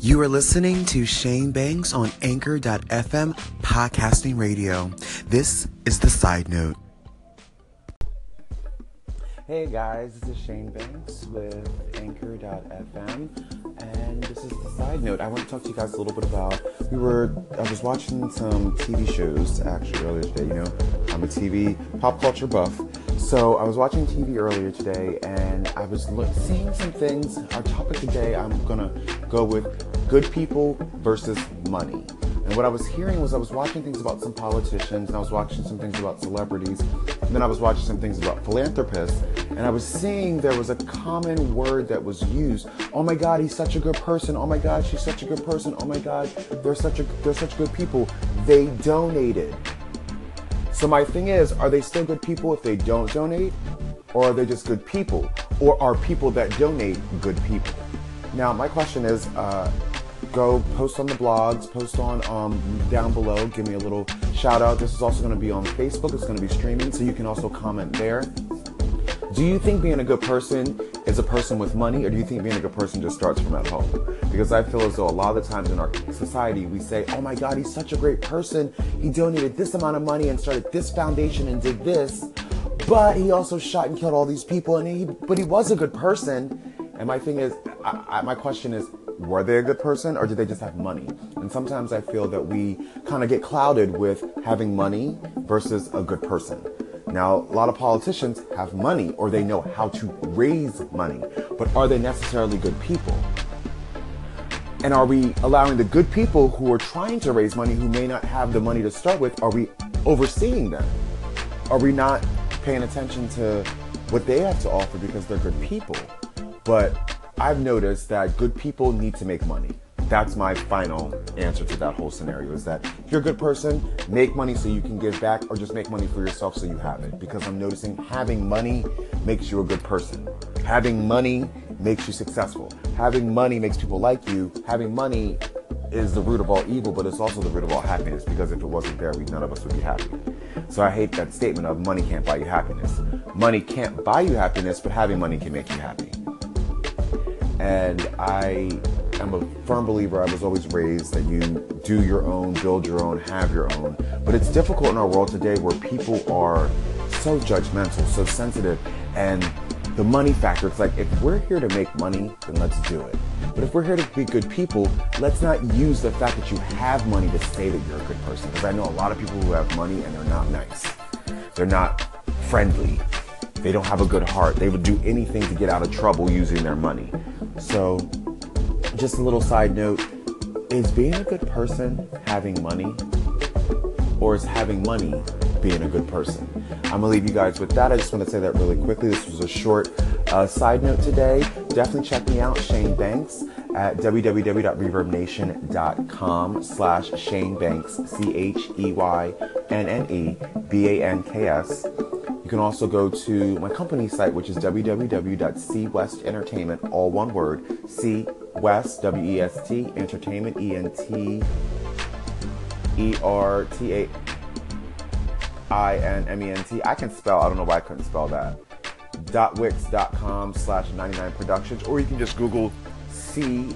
You are listening to Cheynne Banks on Anchor.fm Podcasting Radio. This is the side note. Hey guys, this is Cheynne Banks with Anchor.fm, and this is the side note. I want to talk to you guys a little bit about. We were, I was watching some TV shows actually earlier today. You know, I'm a TV pop culture buff, so I was watching TV earlier today, and I was look, seeing some things. Our topic today, I'm gonna go with good people versus money. And what I was hearing was I was watching things about some politicians, and I was watching some things about celebrities, and then I was watching some things about philanthropists, and I was seeing there was a common word that was used. Oh my God, he's such a good person. Oh my God, she's such a good person. Oh my God, they're such a they're such good people. They donated. So my thing is, are they still good people if they don't donate, or are they just good people, or are people that donate good people? Now my question is. Uh, go post on the blogs, post on um, down below, give me a little shout out. This is also going to be on Facebook. It's going to be streaming, so you can also comment there. Do you think being a good person is a person with money, or do you think being a good person just starts from at home? Because I feel as though a lot of the times in our society we say, "Oh my God, he's such a great person. He donated this amount of money and started this foundation and did this." But he also shot and killed all these people, and he, but he was a good person. And my thing is, I, I, my question is, were they a good person or did they just have money? And sometimes I feel that we kind of get clouded with having money versus a good person. Now, a lot of politicians have money or they know how to raise money, but are they necessarily good people? And are we allowing the good people who are trying to raise money, who may not have the money to start with, are we overseeing them? Are we not paying attention to what they have to offer because they're good people? But I've noticed that good people need to make money. That's my final answer to that whole scenario is that if you're a good person, make money so you can give back or just make money for yourself so you have it. Because I'm noticing having money makes you a good person. Having money makes you successful. Having money makes people like you. Having money is the root of all evil, but it's also the root of all happiness because if it wasn't there, we, none of us would be happy. So I hate that statement of money can't buy you happiness. Money can't buy you happiness, but having money can make you happy. And I am a firm believer, I was always raised that you do your own, build your own, have your own. But it's difficult in our world today where people are so judgmental, so sensitive, and the money factor, it's like if we're here to make money, then let's do it. But if we're here to be good people, let's not use the fact that you have money to say that you're a good person. Because I know a lot of people who have money and they're not nice. They're not friendly. They don't have a good heart. They would do anything to get out of trouble using their money. So, just a little side note is being a good person having money? Or is having money being a good person? I'm gonna leave you guys with that. I just want to say that really quickly. This was a short uh, side note today. Definitely check me out, Cheynne Banks, at www.reverbnation.com slash Cheynne Banks, C-H-E-Y-N-N-E-B-A-N-K-S. You can also go to my company site, which is www.cwest Entertainment, all one word, C West, W E S T, Entertainment, E N T E R T A I N M E N T. I can spell, I don't know why I couldn't spell that. .wix.com slash 99 productions, or you can just Google C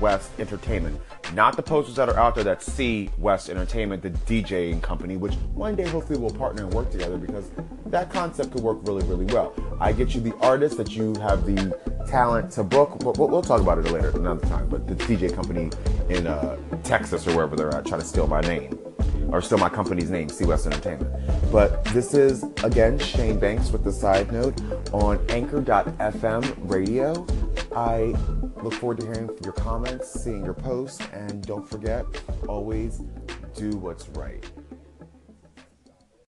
West Entertainment. Not the posters that are out there that see West Entertainment, the DJing company, which one day hopefully we'll partner and work together because that concept could work really, really well. I get you the artist that you have the talent to book. We'll, we'll talk about it later another time. But the DJ company in uh, Texas or wherever they're at trying to steal my name or steal my company's name, C West Entertainment. But this is again Cheynne Banks with the side note on Anchor.fm radio. I look forward to hearing your comments, seeing your posts, and don't forget, always do what's right.